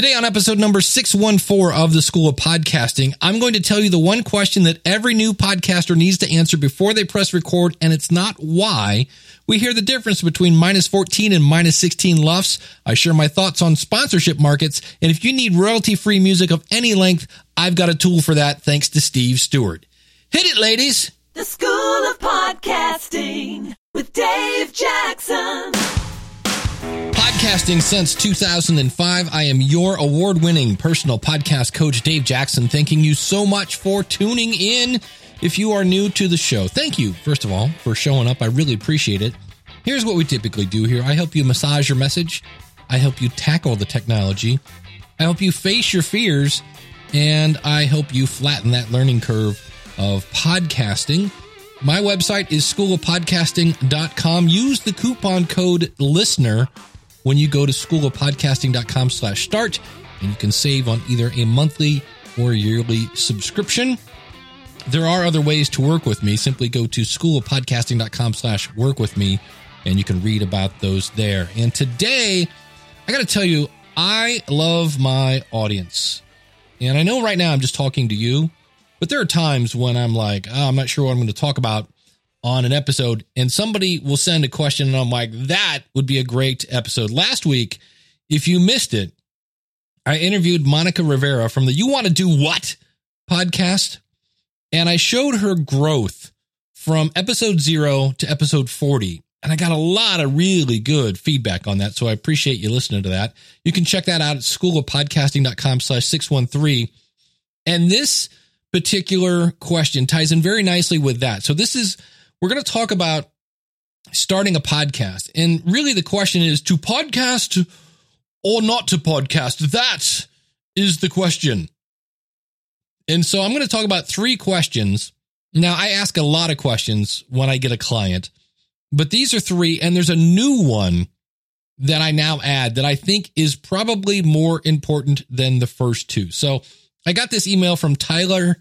Today on episode number 614 of the School of Podcasting, I'm going to tell you the one question that every new podcaster needs to answer before they press record, and it's not why. We hear the difference between minus 14 and minus 16 LUFS. I share my thoughts on sponsorship markets, and if you need royalty free music of any length, I've got a tool for that thanks to Steve Stewart. Hit it, ladies! The School of Podcasting with Dave Jackson. Podcasting since 2005. I am your award winning personal podcast coach, Dave Jackson. Thanking you so much for tuning in. If you are new to the show, thank you, first of all, for showing up. I really appreciate it. Here's what we typically do here I help you massage your message, I help you tackle the technology, I help you face your fears, and I help you flatten that learning curve of podcasting. My website is schoolofpodcasting.com. Use the coupon code LISTENER when you go to schoolofpodcasting.com slash start, and you can save on either a monthly or yearly subscription. There are other ways to work with me. Simply go to schoolofpodcasting.com slash work with me, and you can read about those there. And today, I got to tell you, I love my audience. And I know right now I'm just talking to you, but there are times when I'm like, oh, I'm not sure what I'm going to talk about on an episode and somebody will send a question and I'm like, that would be a great episode. Last week, if you missed it, I interviewed Monica Rivera from the You Want to Do What podcast. And I showed her growth from episode zero to episode 40. And I got a lot of really good feedback on that. So I appreciate you listening to that. You can check that out at schoolofpodcasting.com slash 613. And this particular question ties in very nicely with that. So this is we're going to talk about starting a podcast. And really, the question is to podcast or not to podcast? That is the question. And so I'm going to talk about three questions. Now, I ask a lot of questions when I get a client, but these are three, and there's a new one that I now add that I think is probably more important than the first two. So I got this email from Tyler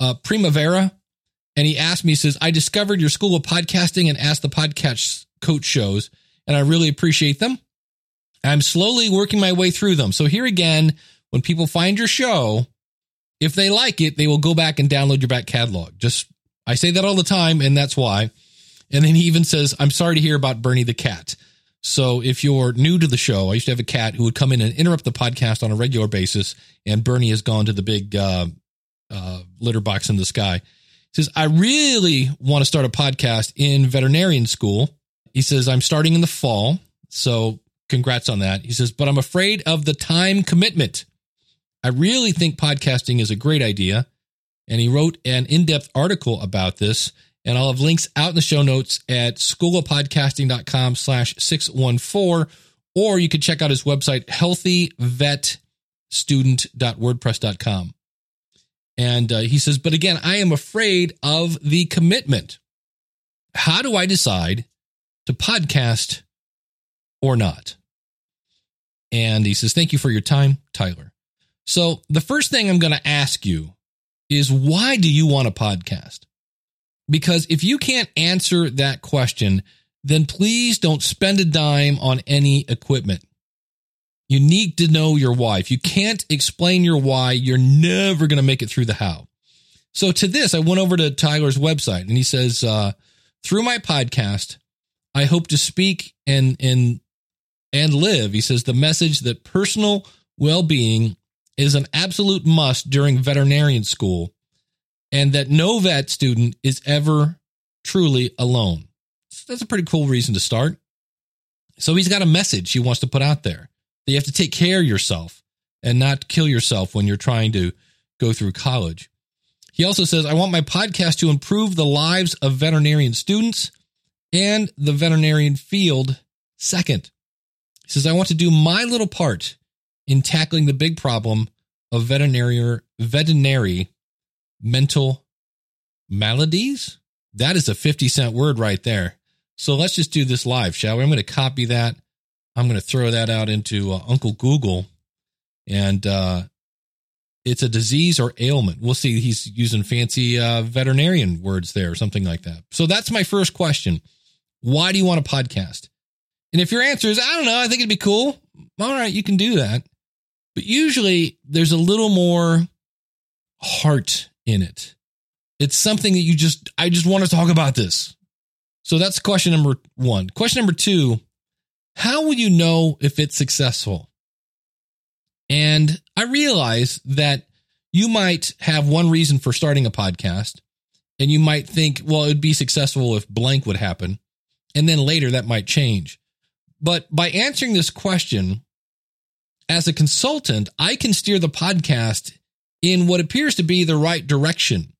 uh, Primavera and he asked me, he says, I discovered your school of podcasting and Ask the Podcast Coach shows, and I really appreciate them. I'm slowly working my way through them. So here again, when people find your show, if they like it, they will go back and download your back catalog. Just I say that all the time, and that's why. And then he even says, I'm sorry to hear about Bernie the cat. So if you're new to the show, I used to have a cat who would come in and interrupt the podcast on a regular basis, and Bernie has gone to the big uh, uh, litter box in the sky says, I really want to start a podcast in veterinarian school. He says, I'm starting in the fall. So congrats on that. He says, but I'm afraid of the time commitment. I really think podcasting is a great idea. And he wrote an in depth article about this. And I'll have links out in the show notes at schoolofpodcasting.com slash 614. Or you could check out his website, healthyvetstudent.wordpress.com. And uh, he says, but again, I am afraid of the commitment. How do I decide to podcast or not? And he says, thank you for your time, Tyler. So the first thing I'm going to ask you is why do you want a podcast? Because if you can't answer that question, then please don't spend a dime on any equipment. You need to know your why. If you can't explain your why, you're never going to make it through the how. So to this, I went over to Tyler's website and he says, uh, through my podcast, I hope to speak and, and, and live. He says the message that personal well-being is an absolute must during veterinarian school and that no vet student is ever truly alone. So that's a pretty cool reason to start. So he's got a message he wants to put out there you have to take care of yourself and not kill yourself when you're trying to go through college. He also says, I want my podcast to improve the lives of veterinarian students and the veterinarian field second. He says, I want to do my little part in tackling the big problem of veterinary veterinary mental maladies. That is a 50 cent word right there. So let's just do this live, shall we? I'm going to copy that I'm going to throw that out into uh, Uncle Google, and uh, it's a disease or ailment. We'll see. He's using fancy uh, veterinarian words there, or something like that. So that's my first question. Why do you want a podcast? And if your answer is, I don't know, I think it'd be cool. All right, you can do that. but usually there's a little more heart in it. It's something that you just, I just want to talk about this. So that's question number one. Question number two How will you know if it's successful? And I realize that you might have one reason for starting a podcast, and you might think, well, it would be successful if blank would happen. And then later that might change. But by answering this question, as a consultant, I can steer the podcast in what appears to be the right direction.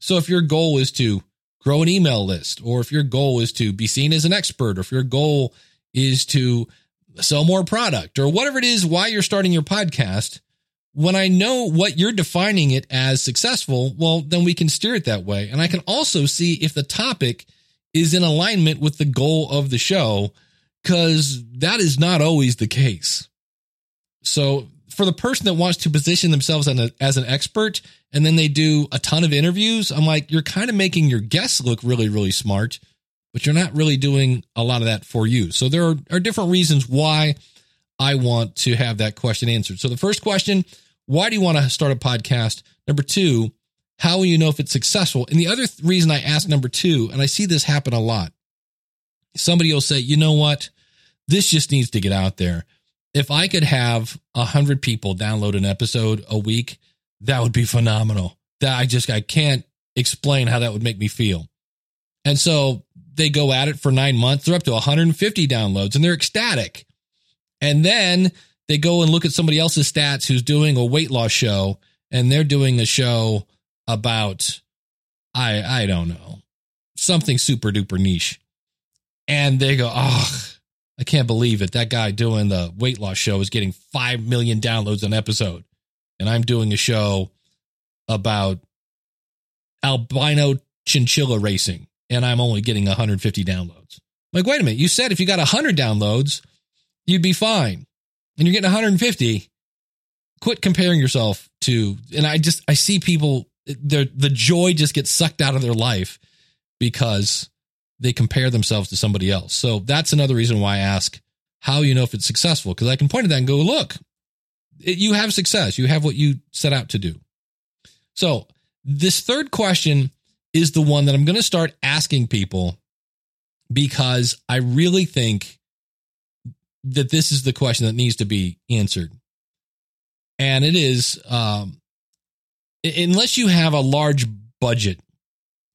So if your goal is to grow an email list, or if your goal is to be seen as an expert, or if your goal is to sell more product, or whatever it is, why you're starting your podcast, when I know what you're defining it as successful, well, then we can steer it that way. And I can also see if the topic is in alignment with the goal of the show, because that is not always the case. So for the person that wants to position themselves as, an expert and then they do a ton of interviews, I'm like, you're kind of making your guests look really, really smart, but you're not really doing a lot of that for you. So there are, are different reasons why I want to have that question answered. So the first question, why do you want to start a podcast? Number two, how will you know if it's successful? And the other th- reason I ask number two, and I see this happen a lot, somebody will say, you know what? This just needs to get out there if I could have a hundred people download an episode a week, that would be phenomenal. That I just I can't explain how that would make me feel. And so they go at it for nine months. They're up to 150 downloads and they're ecstatic. And then they go and look at somebody else's stats who's doing a weight loss show and they're doing a show about I I don't know something super duper niche. And they go, oh, I can't believe it. That guy doing the weight loss show is getting 5 million downloads an episode. And I'm doing a show about albino chinchilla racing and I'm only getting 150 downloads. Like, wait a minute. You said if you got 100 downloads, you'd be fine. And you're getting 150. Quit comparing yourself to, and I just, I see people, the joy just gets sucked out of their life because they compare themselves to somebody else. So that's another reason why I ask how you know if it's successful because I can point at that and go, look, it, you have success. You have what you set out to do. So this third question is the one that I'm going to start asking people because I really think that this is the question that needs to be answered. And it is, um, unless you have a large budget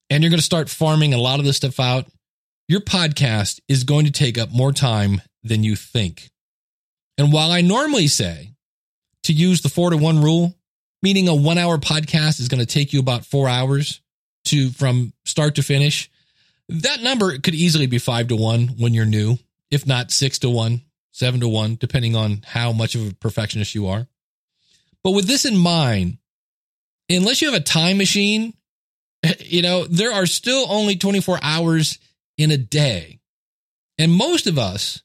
and you're going to start farming a lot of this stuff out, your podcast is going to take up more time than you think. And while I normally say to use the four to one rule, meaning a one hour podcast is going to take you about four hours to from start to finish, that number could easily be five to one when you're new, if not six to one, seven to one, depending on how much of a perfectionist you are. But with this in mind, unless you have a time machine you know, there are still only 24 hours in a day. And most of us,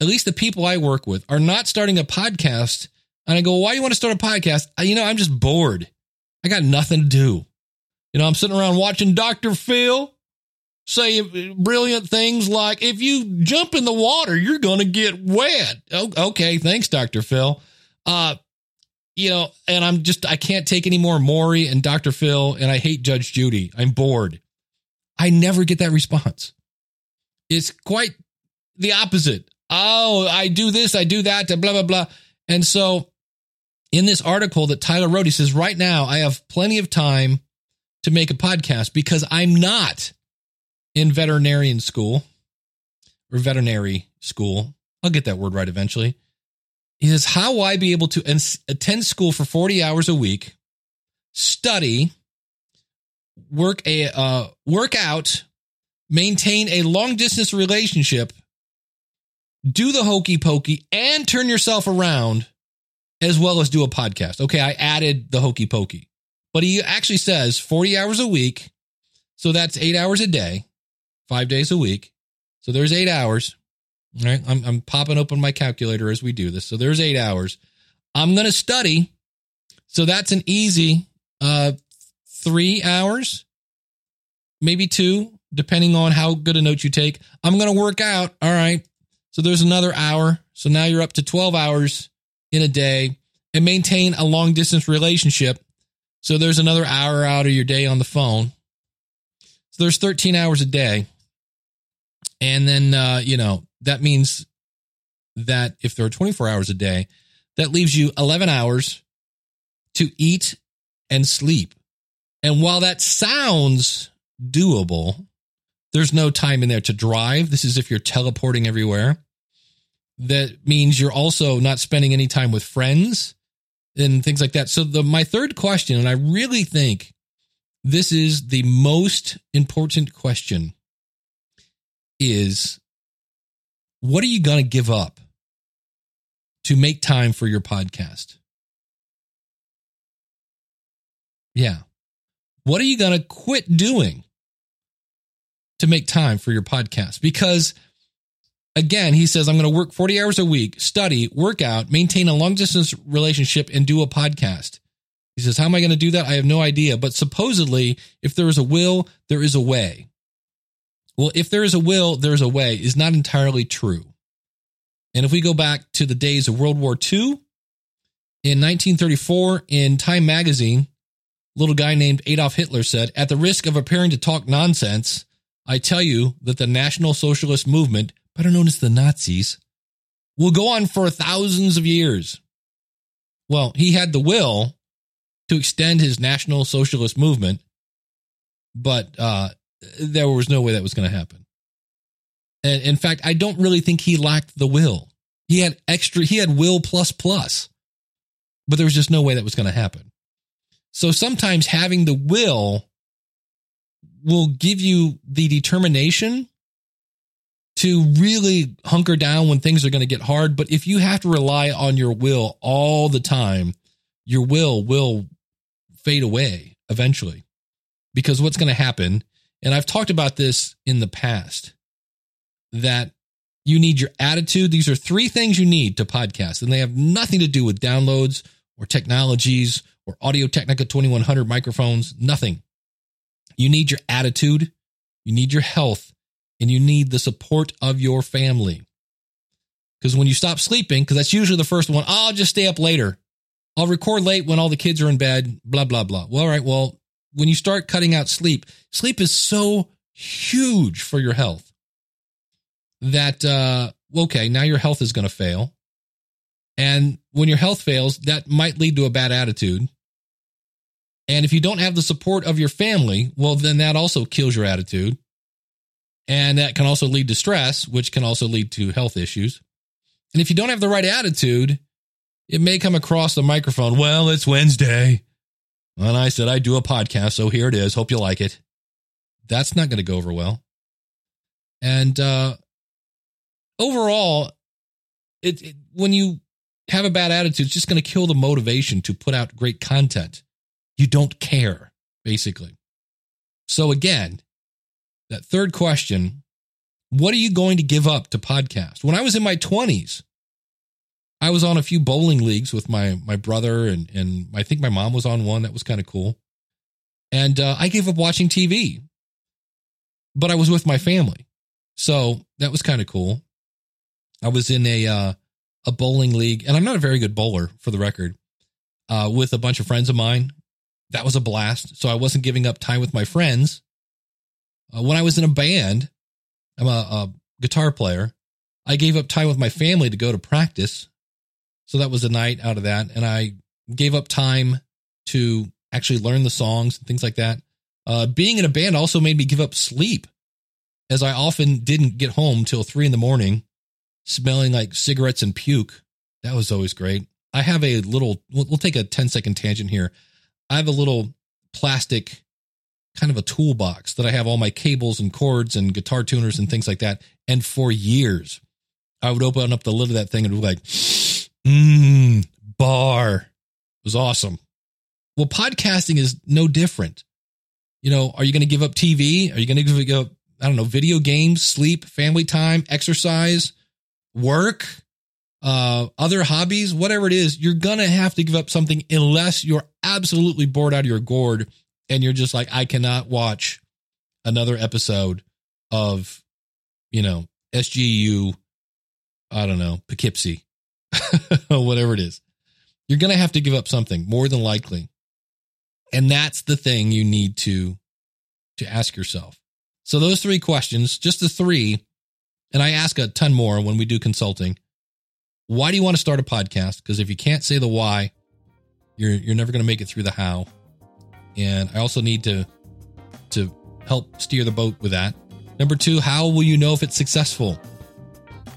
at least the people I work with, are not starting a podcast. And I go, why do you want to start a podcast? You know, I'm just bored. I got nothing to do. You know, I'm sitting around watching Dr. Phil say brilliant things like, if you jump in the water, you're going to get wet. Oh, okay. Thanks, Dr. Phil. Uh, you know, and I'm just, I can't take any more Maury and Dr. Phil, and I hate Judge Judy. I'm bored. I never get that response. It's quite the opposite. Oh, I do this, I do that, blah, blah, blah. And so in this article that Tyler wrote, he says, right now, I have plenty of time to make a podcast because I'm not in veterinarian school or veterinary school. I'll get that word right eventually. He says, How I be able to attend school for 40 hours a week, study, work a uh, work out, maintain a long distance relationship, do the hokey pokey, and turn yourself around, as well as do a podcast? Okay, I added the hokey pokey, but he actually says 40 hours a week. So that's eight hours a day, five days a week. So there's eight hours. All right. I'm, I'm popping open my calculator as we do this. So there's eight hours. I'm going to study. So that's an easy uh, three hours, maybe two, depending on how good a note you take. I'm going to work out. All right. So there's another hour. So now you're up to 12 hours in a day and maintain a long distance relationship. So there's another hour out of your day on the phone. So there's 13 hours a day. And then, uh, you know, that means that if there are 24 hours a day, that leaves you 11 hours to eat and sleep. And while that sounds doable, there's no time in there to drive. This is if you're teleporting everywhere. That means you're also not spending any time with friends and things like that. So the my third question, and I really think this is the most important question, is what are you going to give up to make time for your podcast? Yeah. What are you going to quit doing to make time for your podcast? Because again, he says, I'm going to work 40 hours a week, study, work out, maintain a long distance relationship, and do a podcast. He says, How am I going to do that? I have no idea. But supposedly, if there is a will, there is a way. Well, if there is a will, there is a way is not entirely true. And if we go back to the days of World War II, in 1934, in Time magazine, a little guy named Adolf Hitler said, At the risk of appearing to talk nonsense, I tell you that the National Socialist movement, better known as the Nazis, will go on for thousands of years. Well, he had the will to extend his National Socialist movement, but uh, there was no way that was going to happen. And in fact, I don't really think he lacked the will. He had extra, he had will plus plus, but there was just no way that was going to happen. So sometimes having the will will give you the determination to really hunker down when things are going to get hard. But if you have to rely on your will all the time, your will will fade away eventually. Because what's going to happen, and I've talked about this in the past, that you need your attitude. These are three things you need to podcast, and they have nothing to do with downloads or technologies or Audio Technica 2100 microphones, nothing. You need your attitude, you need your health, and you need the support of your family. Because when you stop sleeping, because that's usually the first one, I'll just stay up later. I'll record late when all the kids are in bed, blah, blah, blah. Well, all right. Well, when you start cutting out sleep, sleep is so huge for your health that, uh, okay, now your health is going to fail. And when your health fails, that might lead to a bad attitude. And if you don't have the support of your family, well, then that also kills your attitude. And that can also lead to stress, which can also lead to health issues. And if you don't have the right attitude, it may come across the microphone, well, it's Wednesday. And I said, I do a podcast, so here it is. Hope you like it. That's not going to go over well. And uh, overall, it, it, when you have a bad attitude, it's just going to kill the motivation to put out great content. You don't care, basically. So, again, that third question what are you going to give up to podcast? When I was in my 20s, I was on a few bowling leagues with my my brother and and I think my mom was on one that was kind of cool. And uh, I gave up watching TV, but I was with my family, so that was kind of cool. I was in a uh, a bowling league, and I'm not a very good bowler for the record, uh, with a bunch of friends of mine. That was a blast. So I wasn't giving up time with my friends. Uh, when I was in a band, I'm a, a guitar player. I gave up time with my family to go to practice. So that was a night out of that. And I gave up time to actually learn the songs and things like that. Uh, being in a band also made me give up sleep as I often didn't get home till three in the morning smelling like cigarettes and puke. That was always great. I have a little, we'll, we'll take a 10 second tangent here. I have a little plastic kind of a toolbox that I have all my cables and cords and guitar tuners and things like that. And for years, I would open up the lid of that thing and be like, mmm, bar. It was awesome. Well, podcasting is no different. You know, are you going to give up TV? Are you going to give up, I don't know, video games, sleep, family time, exercise? work, uh, other hobbies, whatever it is, you're going to have to give up something unless you're absolutely bored out of your gourd and you're just like, I cannot watch another episode of, you know, SGU, I don't know, Poughkeepsie, whatever it is. You're going to have to give up something more than likely. And that's the thing you need to to ask yourself. So those three questions, just the three, and I ask a ton more when we do consulting. Why do you want to start a podcast? Because if you can't say the why, you're you're never going to make it through the how. And I also need to to help steer the boat with that. Number 2, how will you know if it's successful?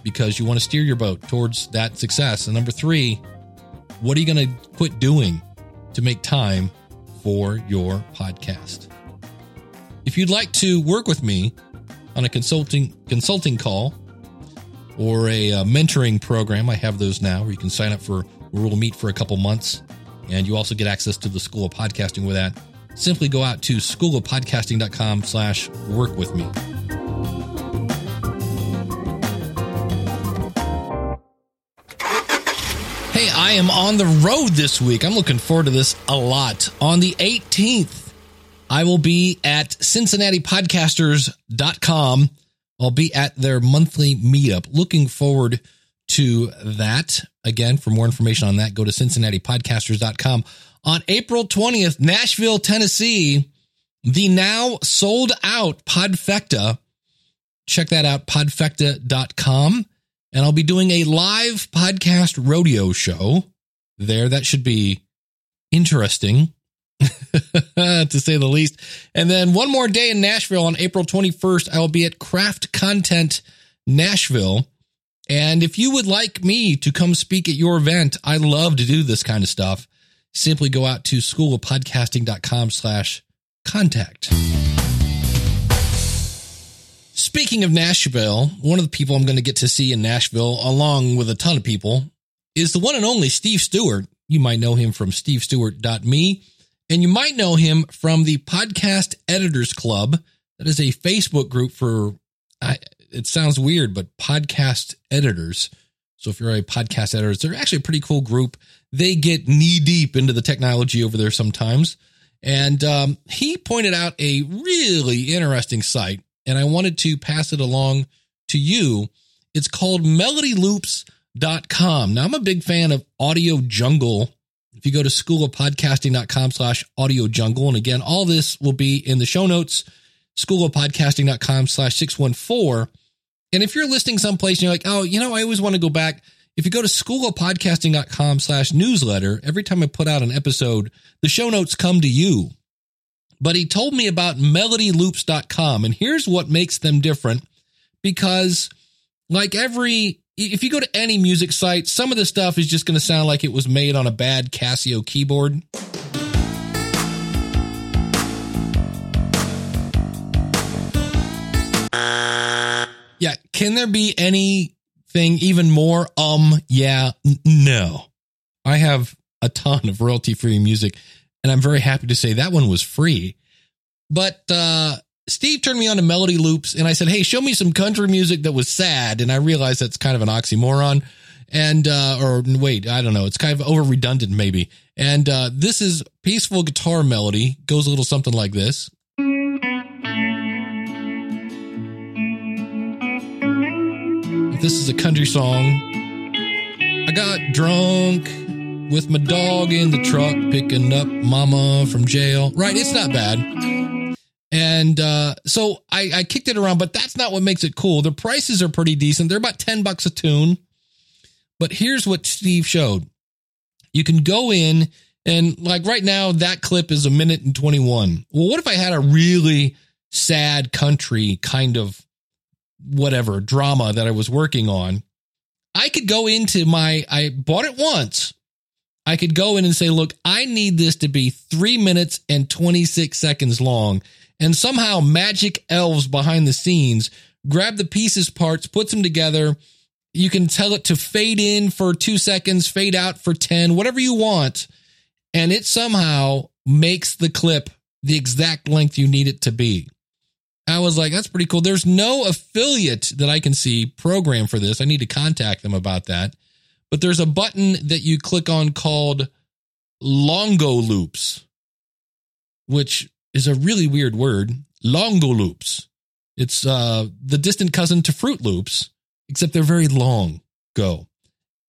Because you want to steer your boat towards that success. And number 3, what are you going to quit doing to make time for your podcast? If you'd like to work with me on a consulting consulting call or a, uh mentoring program, I have those now where you can sign up for where we'll meet for a couple months and you also get access to the School of Podcasting with that. Simply go out to schoolofpodcasting.com slash work with me. Hey, I am on the road this week. I'm looking forward to this a lot. On the 18th, I will be at CincinnatiPodcasters.com. I'll be at their monthly meetup. Looking forward to that. Again, for more information on that, go to CincinnatiPodcasters.com. On April 20th, Nashville, Tennessee, the now sold out Podfecta. Check that out, podfecta.com. And I'll be doing a live podcast rodeo show there. That should be interesting to say the least. And then one more day in Nashville on April 21st, I will be at Craft Content Nashville. And if you would like me to come speak at your event, I love to do this kind of stuff. Simply go out to schoolofpodcasting.com slash contact. Speaking of Nashville, one of the people I'm going to get to see in Nashville, along with a ton of people, is the one and only Steve Stewart. You might know him from stevestewart.me, and you might know him from the Podcast Editors Club. That is a Facebook group for, I, it sounds weird, but podcast editors. So if you're a podcast editor, they're actually a pretty cool group. They get knee deep into the technology over there sometimes. And um, he pointed out a really interesting site, and I wanted to pass it along to you. It's called melodyloops.com. Now, I'm a big fan of Audio Jungle. If you go to schoolofpodcasting.com slash audio jungle, and again, all this will be in the show notes, schoolofpodcasting.com slash 614. And if you're listening someplace and you're like, oh, you know, I always want to go back. If you go to schoolofpodcasting.com slash newsletter, every time I put out an episode, the show notes come to you. But he told me about melodyloops.com. And here's what makes them different because, like every, if you go to any music site, some of the stuff is just going to sound like it was made on a bad Casio keyboard. Can there be anything even more? Um, yeah, n- no. I have a ton of royalty free music and I'm very happy to say that one was free. But, uh, Steve turned me on to Melody Loops and I said, Hey, show me some country music that was sad. And I realized that's kind of an oxymoron. And, uh, or wait, I don't know. It's kind of over redundant maybe. And, uh, this is peaceful guitar melody goes a little something like this. This is a country song, I got drunk with my dog in the truck picking up mama from jail. Right. It's not bad. And uh, so I, I kicked it around, but that's not what makes it cool. The prices are pretty decent. They're about 10 bucks a tune. But here's what Steve showed. You can go in and like right now, that clip is a minute and 21. Well, what if I had a really sad country kind of whatever drama that I was working on? I could go into my, I bought it once. I could go in and say, look, I need this to be three minutes and 26 seconds long. And somehow magic elves behind the scenes grab the pieces parts, puts them together. You can tell it to fade in for two seconds, fade out for 10, whatever you want. And it somehow makes the clip the exact length you need it to be. I was like, that's pretty cool. There's no affiliate that I can see program for this. I need to contact them about that. But there's a button that you click on called Longo Loops, which is a really weird word. Longo Loops. It's uh, the distant cousin to Froot Loops, except they're very long. Go.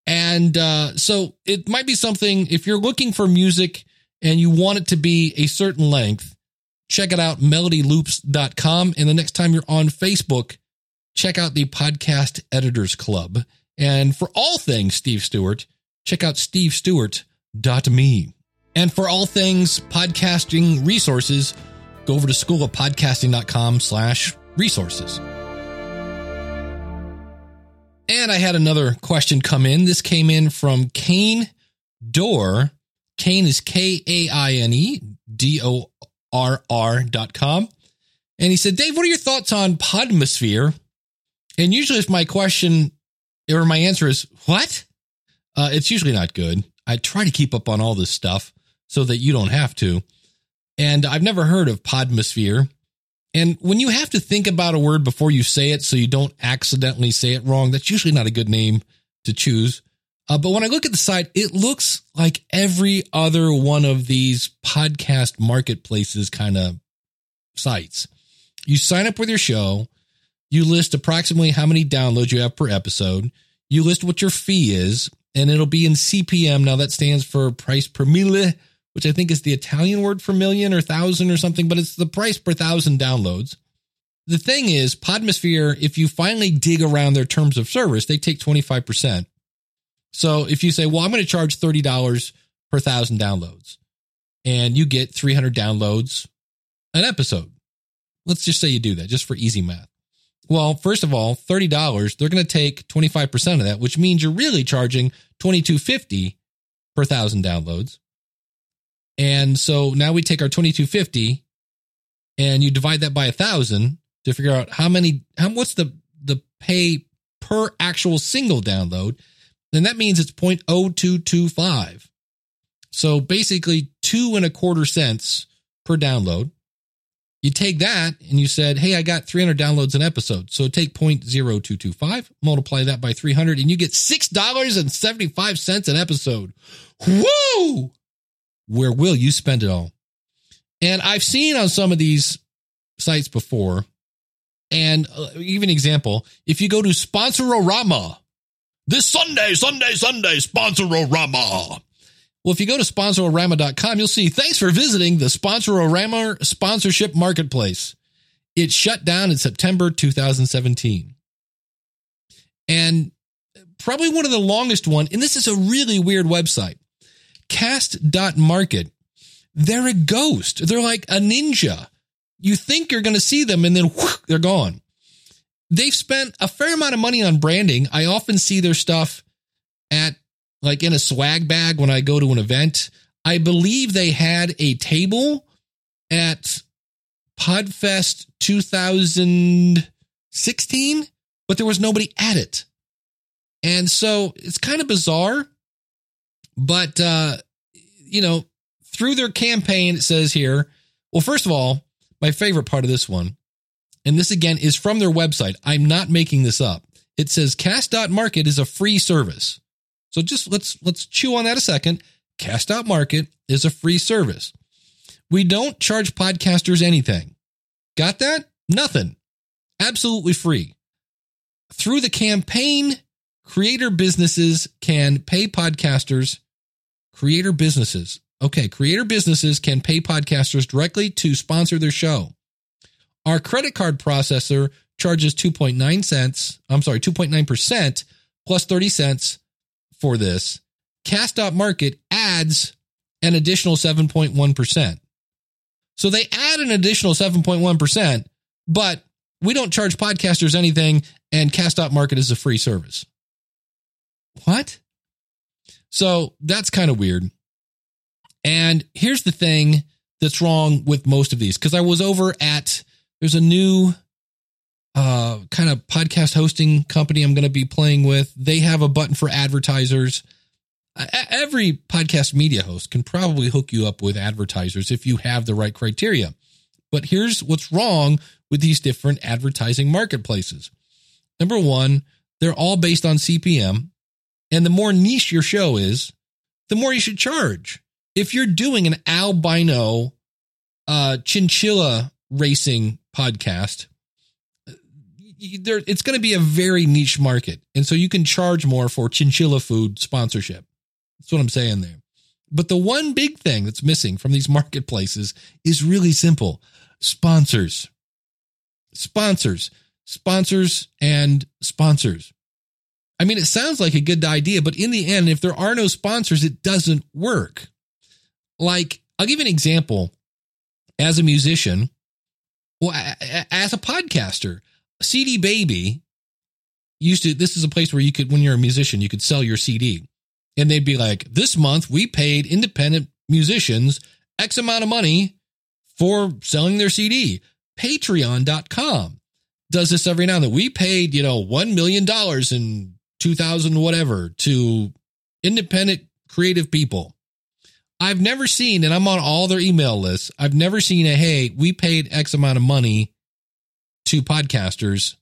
And uh, so it might be something if you're looking for music and you want it to be a certain length, check it out, melodyloops.com. And the next time you're on Facebook, check out the Podcast Editors Club. And for all things Steve Stewart, check out stevestewart.me. And for all things podcasting resources, go over to school of schoolofpodcasting.com slash resources. And I had another question come in. This came in from Kaine Dorr. Kaine is K A I N E D O R R dot com. And he said, Dave, what are your thoughts on Podmosphere? And usually, if my question or my answer is, what? Uh, it's usually not good. I try to keep up on all this stuff so that you don't have to. And I've never heard of Podmosphere. And when you have to think about a word before you say it so you don't accidentally say it wrong, that's usually not a good name to choose. Uh, but when I look at the site, it looks like every other one of these podcast marketplaces kind of sites. You sign up with your show, you list approximately how many downloads you have per episode, you list what your fee is, and it'll be in CPM. Now that stands for price per mille, which I think is the Italian word for million or thousand or something, but it's the price per thousand downloads. The thing is, Podmosphere, if you finally dig around their terms of service, they take 25%. So if you say, well, I'm going to charge $30 per thousand downloads and you get 300 downloads an episode. Let's just say you do that just for easy math. Well, first of all, $30, they're going to take 25% of that, which means you're really charging 2250 per thousand downloads. And so now we take our 2250 and you divide that by a thousand to figure out how many, how, what's the, the pay per actual single download then that means it's 0.0225. So basically two and a quarter cents per download. You take that and you said, Hey, I got 300 downloads an episode. So take 0.0225, multiply that by 300 and you get $6.75 an episode. Woo! Where will you spend it all? And I've seen on some of these sites before, and uh, even example, if you go to Sponsorama, this Sunday, Sunday, Sunday, Sponsorama. Well, if you go to sponsorama.com, you'll see thanks for visiting the Sponsorama sponsorship marketplace. It shut down in September 2017. And probably one of the longest one, and this is a really weird website. Cast.market. They're a ghost. They're like a ninja. You think you're going to see them and then whoosh, they're gone they've spent a fair amount of money on branding. I often see their stuff at like in a swag bag when I go to an event. I believe they had a table at Podfest 2016, but there was nobody at it. And so it's kind of bizarre. But, uh, you know, through their campaign, it says here, well, first of all, my favorite part of this one and this again is from their website. I'm not making this up. It says cast.market is a free service. So just let's let's chew on that a second. Cast.market is a free service. We don't charge podcasters anything. Got that? Nothing. Absolutely free. Through the campaign, creator businesses can pay podcasters. Creator businesses. Okay, creator businesses can pay podcasters directly to sponsor their show. Our credit card processor charges 2.9 cents. I'm sorry, 2.9% plus 30 cents for this. Cast Market adds an additional 7.1%. So they add an additional 7.1%, but we don't charge podcasters anything and Cast Market is a free service. What? So that's kind of weird. And here's the thing that's wrong with most of these because I was over at there's a new uh, kind of podcast hosting company I'm going to be playing with. They have a button for advertisers. Every podcast media host can probably hook you up with advertisers if you have the right criteria. But here's what's wrong with these different advertising marketplaces. Number one, they're all based on CPM. And the more niche your show is, the more you should charge. If you're doing an albino uh, chinchilla racing podcast, there, it's going to be a very niche market. And so you can charge more for chinchilla food sponsorship. That's what I'm saying there. But the one big thing that's missing from these marketplaces is really simple sponsors. Sponsors, sponsors, and sponsors. I mean, it sounds like a good idea, but in the end, if there are no sponsors, it doesn't work. Like, I'll give you an example. As a musician, well, as a podcaster, CD Baby used to, this is a place where you could, when you're a musician, you could sell your CD. And they'd be like, this month we paid independent musicians X amount of money for selling their CD. Patreon.com does this every now and then. We paid, you know, $1 million in 2000 whatever to independent creative people. I've never seen, and I'm on all their email lists. I've never seen a, hey, we paid X amount of money to podcasters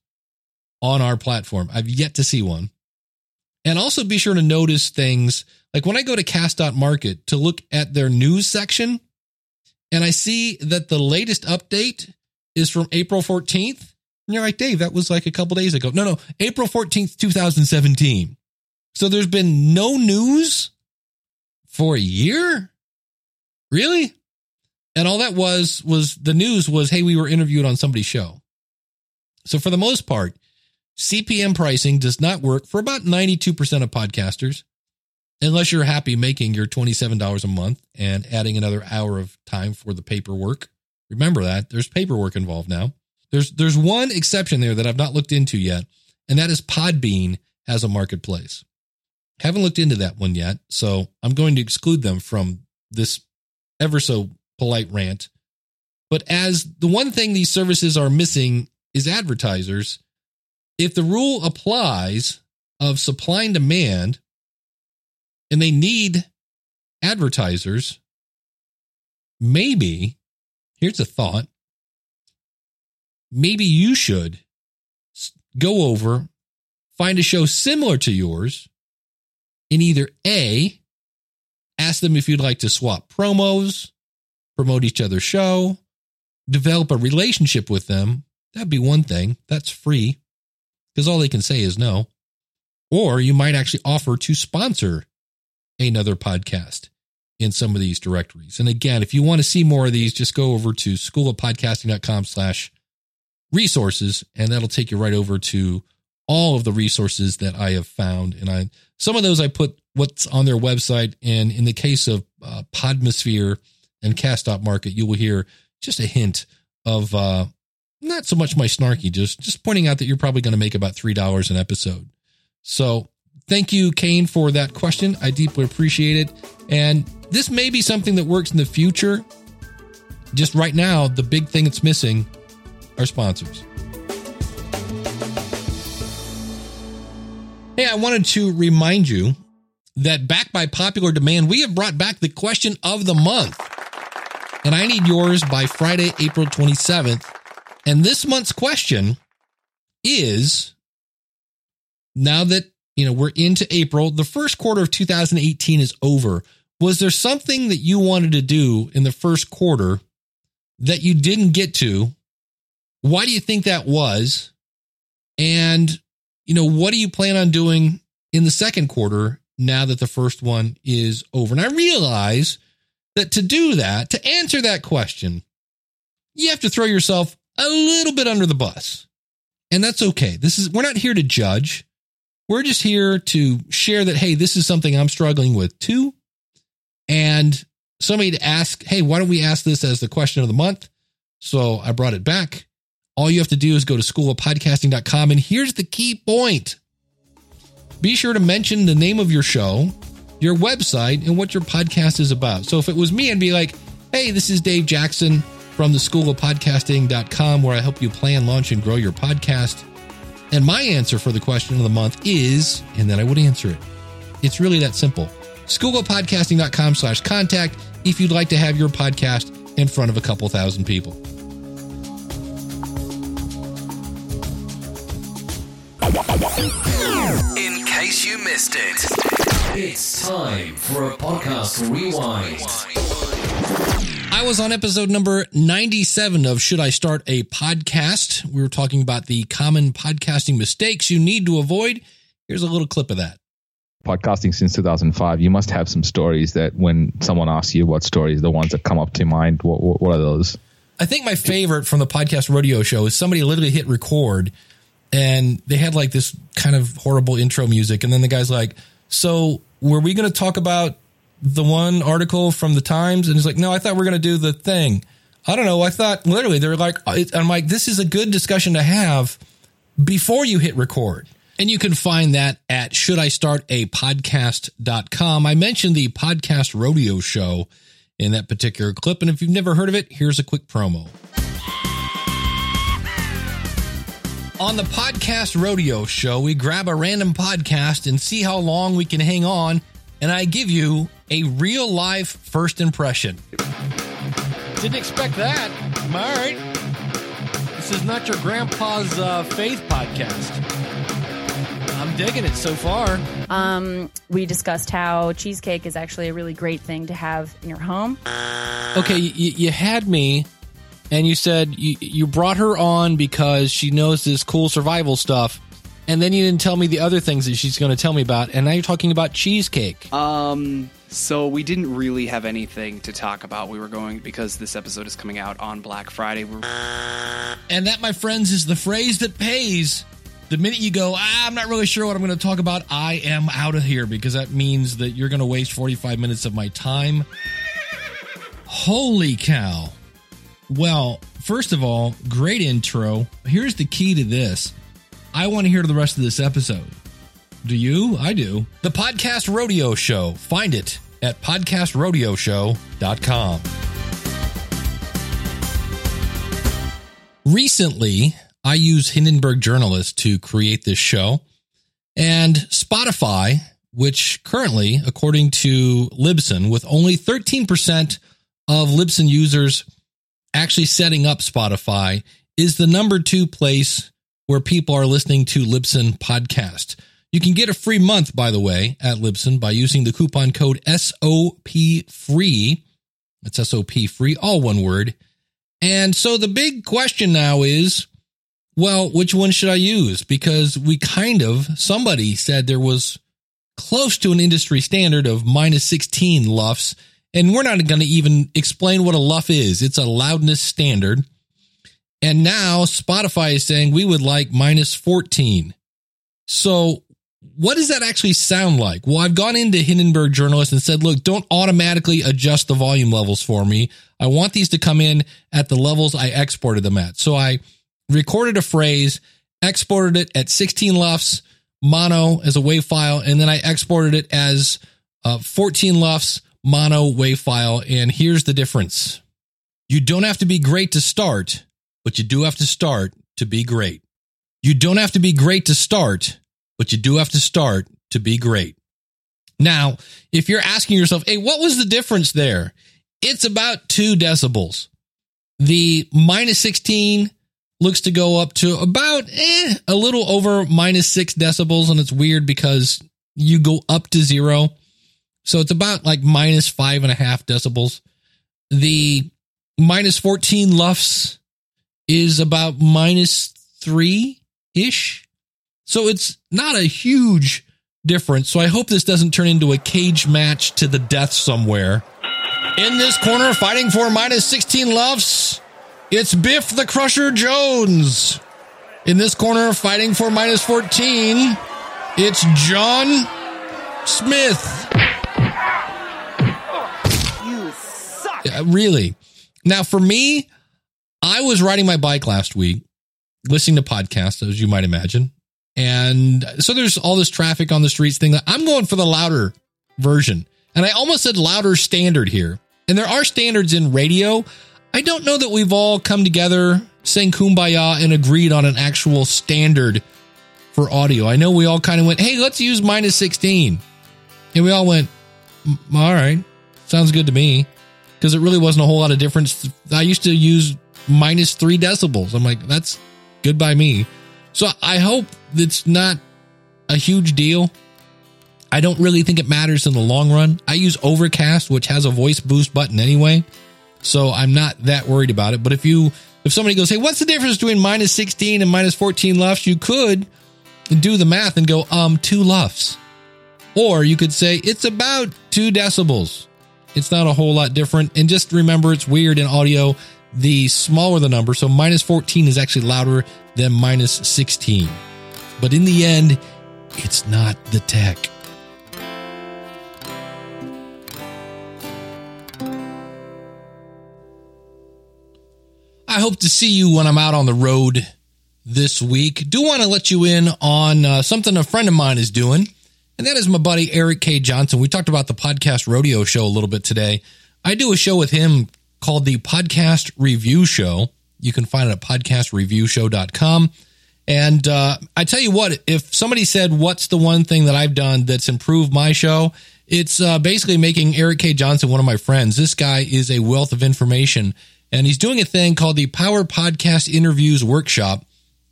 on our platform. I've yet to see one. And also be sure to notice things like when I go to cast.market to look at their news section and I see that the latest update is from April 14th. And you're like, Dave, that was like a couple days ago. No, no, April 14th, 2017. So there's been no news for a year? Really? And all that was was the news was, hey, we were interviewed on somebody's show. So for the most part, CPM pricing does not work for about 92% of podcasters, unless you're happy making your $27 a month and adding another hour of time for the paperwork. Remember that there's paperwork involved now. There's there's one exception there that I've not looked into yet, and that is Podbean has a marketplace. Haven't looked into that one yet, so I'm going to exclude them from this ever so polite rant. But as the one thing these services are missing is advertisers, if the rule applies of supply and demand and they need advertisers, maybe, here's a thought, maybe you should go over, find a show similar to yours, and either A, ask them if you'd like to swap promos, promote each other's show, develop a relationship with them. That'd be one thing. That's free because all they can say is no. Or you might actually offer to sponsor another podcast in some of these directories. And again, if you want to see more of these, just go over to schoolofpodcasting.com slash resources, and that'll take you right over to all of the resources that I have found. And I some of those I put what's on their website. And in the case of uh, Podmosphere and Cast Market, you will hear just a hint of uh, not so much my snarky, just just pointing out that you're probably going to make about three dollars an episode. So thank you, Kaine, for that question. I deeply appreciate it. And this may be something that works in the future. Just right now, the big thing that's missing are sponsors. Hey, I wanted to remind you that back by popular demand, we have brought back the question of the month. And I need yours by Friday, April 27th. And this month's question is now that, you know, we're into April, the first quarter of 2018 is over. Was there something that you wanted to do in the first quarter that you didn't get to? Why do you think that was? And, you know, what do you plan on doing in the second quarter now that the first one is over? And I realize that to do that, to answer that question, you have to throw yourself a little bit under the bus. And that's okay. This is, we're not here to judge. We're just here to share that, hey, this is something I'm struggling with too. And somebody to ask, hey, why don't we ask this as the question of the month? So I brought it back. All you have to do is go to schoolofpodcasting.com. And here's the key point be sure to mention the name of your show, your website, and what your podcast is about. So if it was me, I'd be like, hey, this is Dave Jackson from the schoolofpodcasting.com, where I help you plan, launch, and grow your podcast. And my answer for the question of the month is, and then I would answer it. It's really that simple. Schoolofpodcasting.com slash contact if you'd like to have your podcast in front of a couple thousand people. In case you missed it, It's time for a podcast rewind. I was on episode number 97 of Should I Start a Podcast? We were talking about the common podcasting mistakes you need to avoid. Here's a little clip of that. podcasting since 2005, you must have some stories that when someone asks you what stories, the ones that come up to mind, what, what, what are those? I think my favorite from the podcast rodeo show is somebody literally hit record and they had like this kind of horrible intro music. And then the guy's like, So were we going to talk about the one article from the Times? And he's like, No, I thought we are going to do the thing. I don't know. I thought literally they're like, uh, I'm like, this is a good discussion to have before you hit record. And you can find that at shouldistartapodcast.com. I mentioned the podcast rodeo show in that particular clip. And if you've never heard of it, here's a quick promo. On the podcast rodeo show, we grab a random podcast and see how long we can hang on. And I give you a real life first impression. Didn't expect that. All right. This is not your grandpa's uh, faith podcast. I'm digging it so far. Um, we discussed how cheesecake is actually a really great thing to have in your home. Okay, you, you had me, and you said you, you brought her on because she knows this cool survival stuff, and then you didn't tell me the other things that she's going to tell me about, and now you're talking about cheesecake. Um, so we didn't really have anything to talk about. We were going because this episode is coming out on Black Friday. We're, And that, my friends, is the phrase that pays. The minute you go, ah, I'm not really sure what I'm going to talk about, I am out of here because that means that you're going to waste 45 minutes of my time. Holy cow. Well, first of all, great intro. Here's the key to this I want to hear the rest of this episode. Do you? I do. The Podcast Rodeo Show. Find it at podcastrodeoshow.com. Recently, I use Hindenburg Journalist to create this show, and Spotify, which currently, according to Libsyn, with only 13% of Libsyn users actually setting up Spotify, is the number two place where people are listening to Libsyn podcast. You can get a free month, by the way, at Libsyn by using the coupon code SOP free. That's SOP free, all one word. And so the big question now is, well, which one should I use? Because we kind of, somebody said there was close to an industry standard of minus 16 LUFs. And we're not going to even explain what a LUF is. It's a loudness standard. And now Spotify is saying we would like minus 14. So what does that actually sound like? Well, I've gone into Hindenburg Journalist and said, look, don't automatically adjust the volume levels for me. I want these to come in at the levels I exported them at. So I recorded a phrase, exported it at 16 LUFs, mono as a WAV file, and then I exported it as uh, 14 LUFs, mono WAV file. And here's the difference. You don't have to be great to start, but you do have to start to be great. You don't have to be great to start, but you do have to start to be great. Now, if you're asking yourself, hey, what was the difference there? It's about two decibels. The minus 16 looks to go up to about eh, a little over minus six decibels. And it's weird because you go up to zero. So it's about like minus five and a half decibels. The minus 14 LUFs is about minus three ish. So it's not a huge difference. So I hope this doesn't turn into a cage match to the death somewhere. In this corner, fighting for minus 16 LUFs, it's Biff the Crusher Jones. In this corner, fighting for minus 14, it's John Smith. Really. Now, for me, I was riding my bike last week, listening to podcasts, as you might imagine. And so there's all this traffic on the streets thing. I'm going for the louder version. And I almost said louder standard here. And there are standards in radio. I don't know that we've all come together, sang kumbaya, and agreed on an actual standard for audio. I know we all kind of went, hey, let's use minus 16. And we all went, "Mm, all right, sounds good to me. Because it really wasn't a whole lot of difference. I used to use minus three decibels. I'm like, that's good by me. So I hope it's not a huge deal. I don't really think it matters in the long run. I use Overcast, which has a voice boost button anyway. So I'm not that worried about it. But if you, if somebody goes, Hey, what's the difference between minus 16 and minus 14 lufs? You could do the math and go, um, two lufs. Or you could say it's about two decibels. It's not a whole lot different. And just remember, it's weird in audio. The smaller the number, so minus 14 is actually louder than minus 16. But in the end, it's not the tech. I hope to see you when I'm out on the road this week. Do want to let you in on uh, something a friend of mine is doing, and that is my buddy Eric K. Johnson. We talked about the podcast rodeo show a little bit today. I do a show with him called the Podcast Review Show. You can find it at podcastreviewshow.com. And uh, I tell you what, if somebody said, What's the one thing that I've done that's improved my show? It's uh, basically making Eric K. Johnson one of my friends. This guy is a wealth of information, and he's doing a thing called the Power Podcast Interviews Workshop.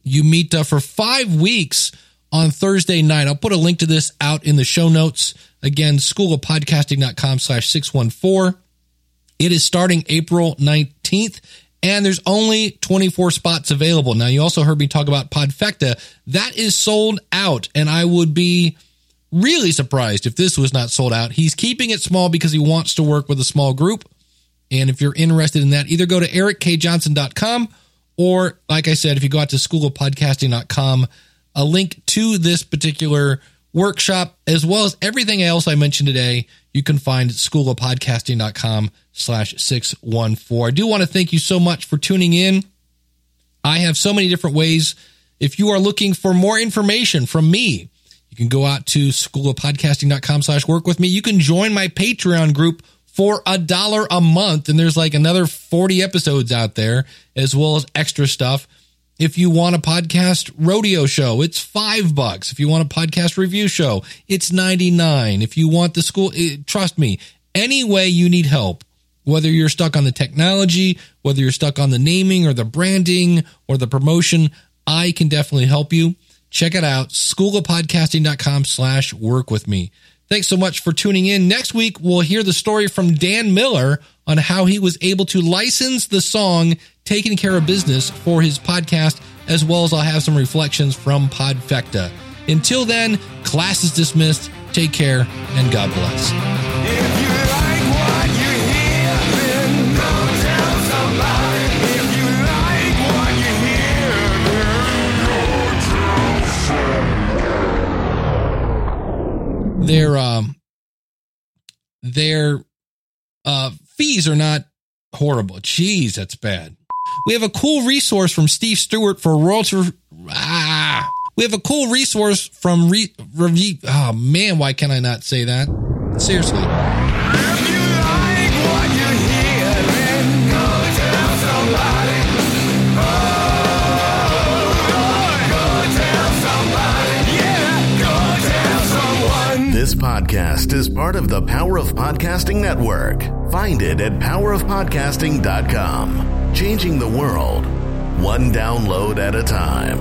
You meet uh, for five weeks on Thursday night. I'll put a link to this out in the show notes. Again, schoolofpodcasting.com slash 614. It is starting April 19th and there's only 24 spots available. Now, you also heard me talk about Podfecta. That is sold out, and I would be really surprised if this was not sold out. He's keeping it small because he wants to work with a small group. And if you're interested in that, either go to erickjohnson.com or, like I said, if you go out to schoolofpodcasting.com, a link to this particular workshop, as well as everything else I mentioned today, you can find at schoolofpodcasting.com slash 614. I do want to thank you so much for tuning in. I have so many different ways. If you are looking for more information from me, you can go out to schoolofpodcasting.com slash work with me. You can join my Patreon group for a dollar a month. And there's like another 40 episodes out there, as well as extra stuff. If you want a podcast rodeo show, it's five bucks. If you want a podcast review show, it's 99. If you want the school, it, trust me, any way you need help, whether you're stuck on the technology, whether you're stuck on the naming or the branding or the promotion, I can definitely help you. Check it out, schoolofpodcasting.com slash work with me. Thanks so much for tuning in. Next week, we'll hear the story from Dan Miller on how he was able to license the song Taking Care of Business for his podcast, as well as I'll have some reflections from Podfecta. Until then, class is dismissed. Take care and God bless. If you like what you hear, then go tell somebody. If you like what you hear, then go tell Their um their uh fees are not horrible. Jeez, that's bad. We have a cool resource from Steve Stewart for royalty. Ah, we have a cool resource from re, review. Oh man, why can I not say that? Seriously. This podcast is part of the Power of Podcasting Network. Find it at powerofpodcasting.com. Changing the world, one download at a time.